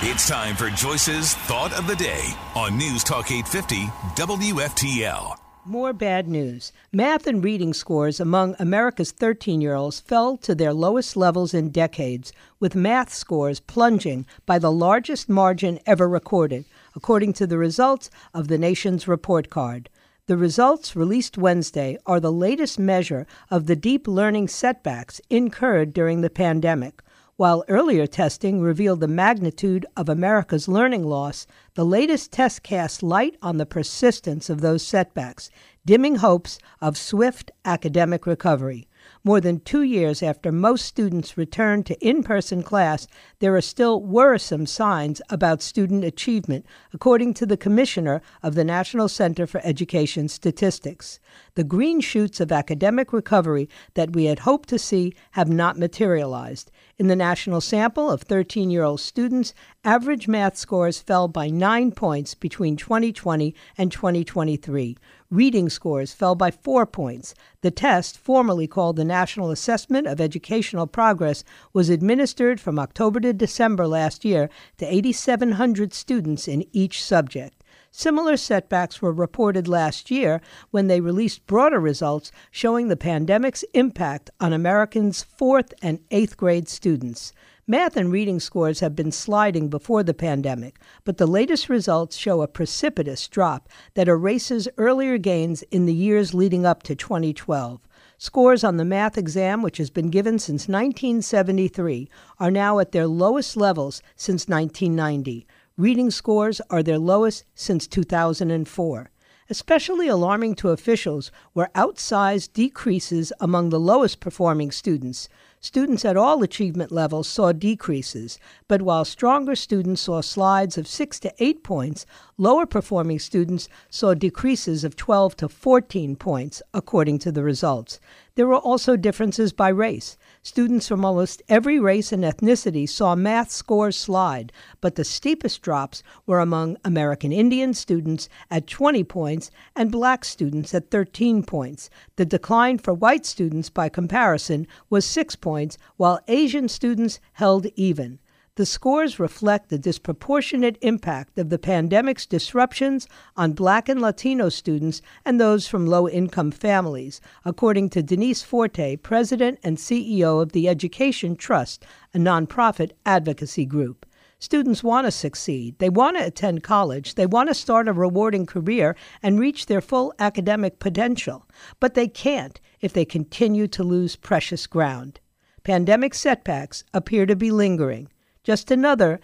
It's time for Joyce's Thought of the Day on News Talk 850 WFTL. More bad news. Math and reading scores among America's 13 year olds fell to their lowest levels in decades, with math scores plunging by the largest margin ever recorded, according to the results of the nation's report card. The results released Wednesday are the latest measure of the deep learning setbacks incurred during the pandemic. While earlier testing revealed the magnitude of America's learning loss, the latest test casts light on the persistence of those setbacks, dimming hopes of swift academic recovery. More than two years after most students returned to in person class, there are still worrisome signs about student achievement, according to the Commissioner of the National Center for Education Statistics. The green shoots of academic recovery that we had hoped to see have not materialized. In the national sample of 13 year old students, average math scores fell by nine points between 2020 and 2023. Reading scores fell by four points. The test, formerly called the National Assessment of Educational Progress, was administered from October to December last year to 8,700 students in each subject. Similar setbacks were reported last year when they released broader results showing the pandemic's impact on Americans' fourth and eighth grade students. Math and reading scores have been sliding before the pandemic, but the latest results show a precipitous drop that erases earlier gains in the years leading up to 2012. Scores on the math exam, which has been given since 1973, are now at their lowest levels since 1990. Reading scores are their lowest since 2004. Especially alarming to officials were outsized decreases among the lowest performing students. Students at all achievement levels saw decreases, but while stronger students saw slides of 6 to 8 points, lower performing students saw decreases of 12 to 14 points, according to the results. There were also differences by race. Students from almost every race and ethnicity saw math scores slide, but the steepest drops were among American Indian students at 20 points and black students at 13 points. The decline for white students, by comparison, was 6 points, while Asian students held even. The scores reflect the disproportionate impact of the pandemic's disruptions on Black and Latino students and those from low income families, according to Denise Forte, President and CEO of the Education Trust, a nonprofit advocacy group. Students want to succeed. They want to attend college. They want to start a rewarding career and reach their full academic potential. But they can't if they continue to lose precious ground. Pandemic setbacks appear to be lingering. Just another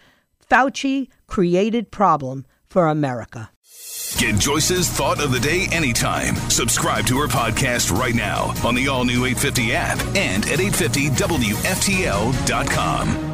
Fauci created problem for America. Get Joyce's Thought of the Day anytime. Subscribe to her podcast right now on the all new 850 app and at 850WFTL.com.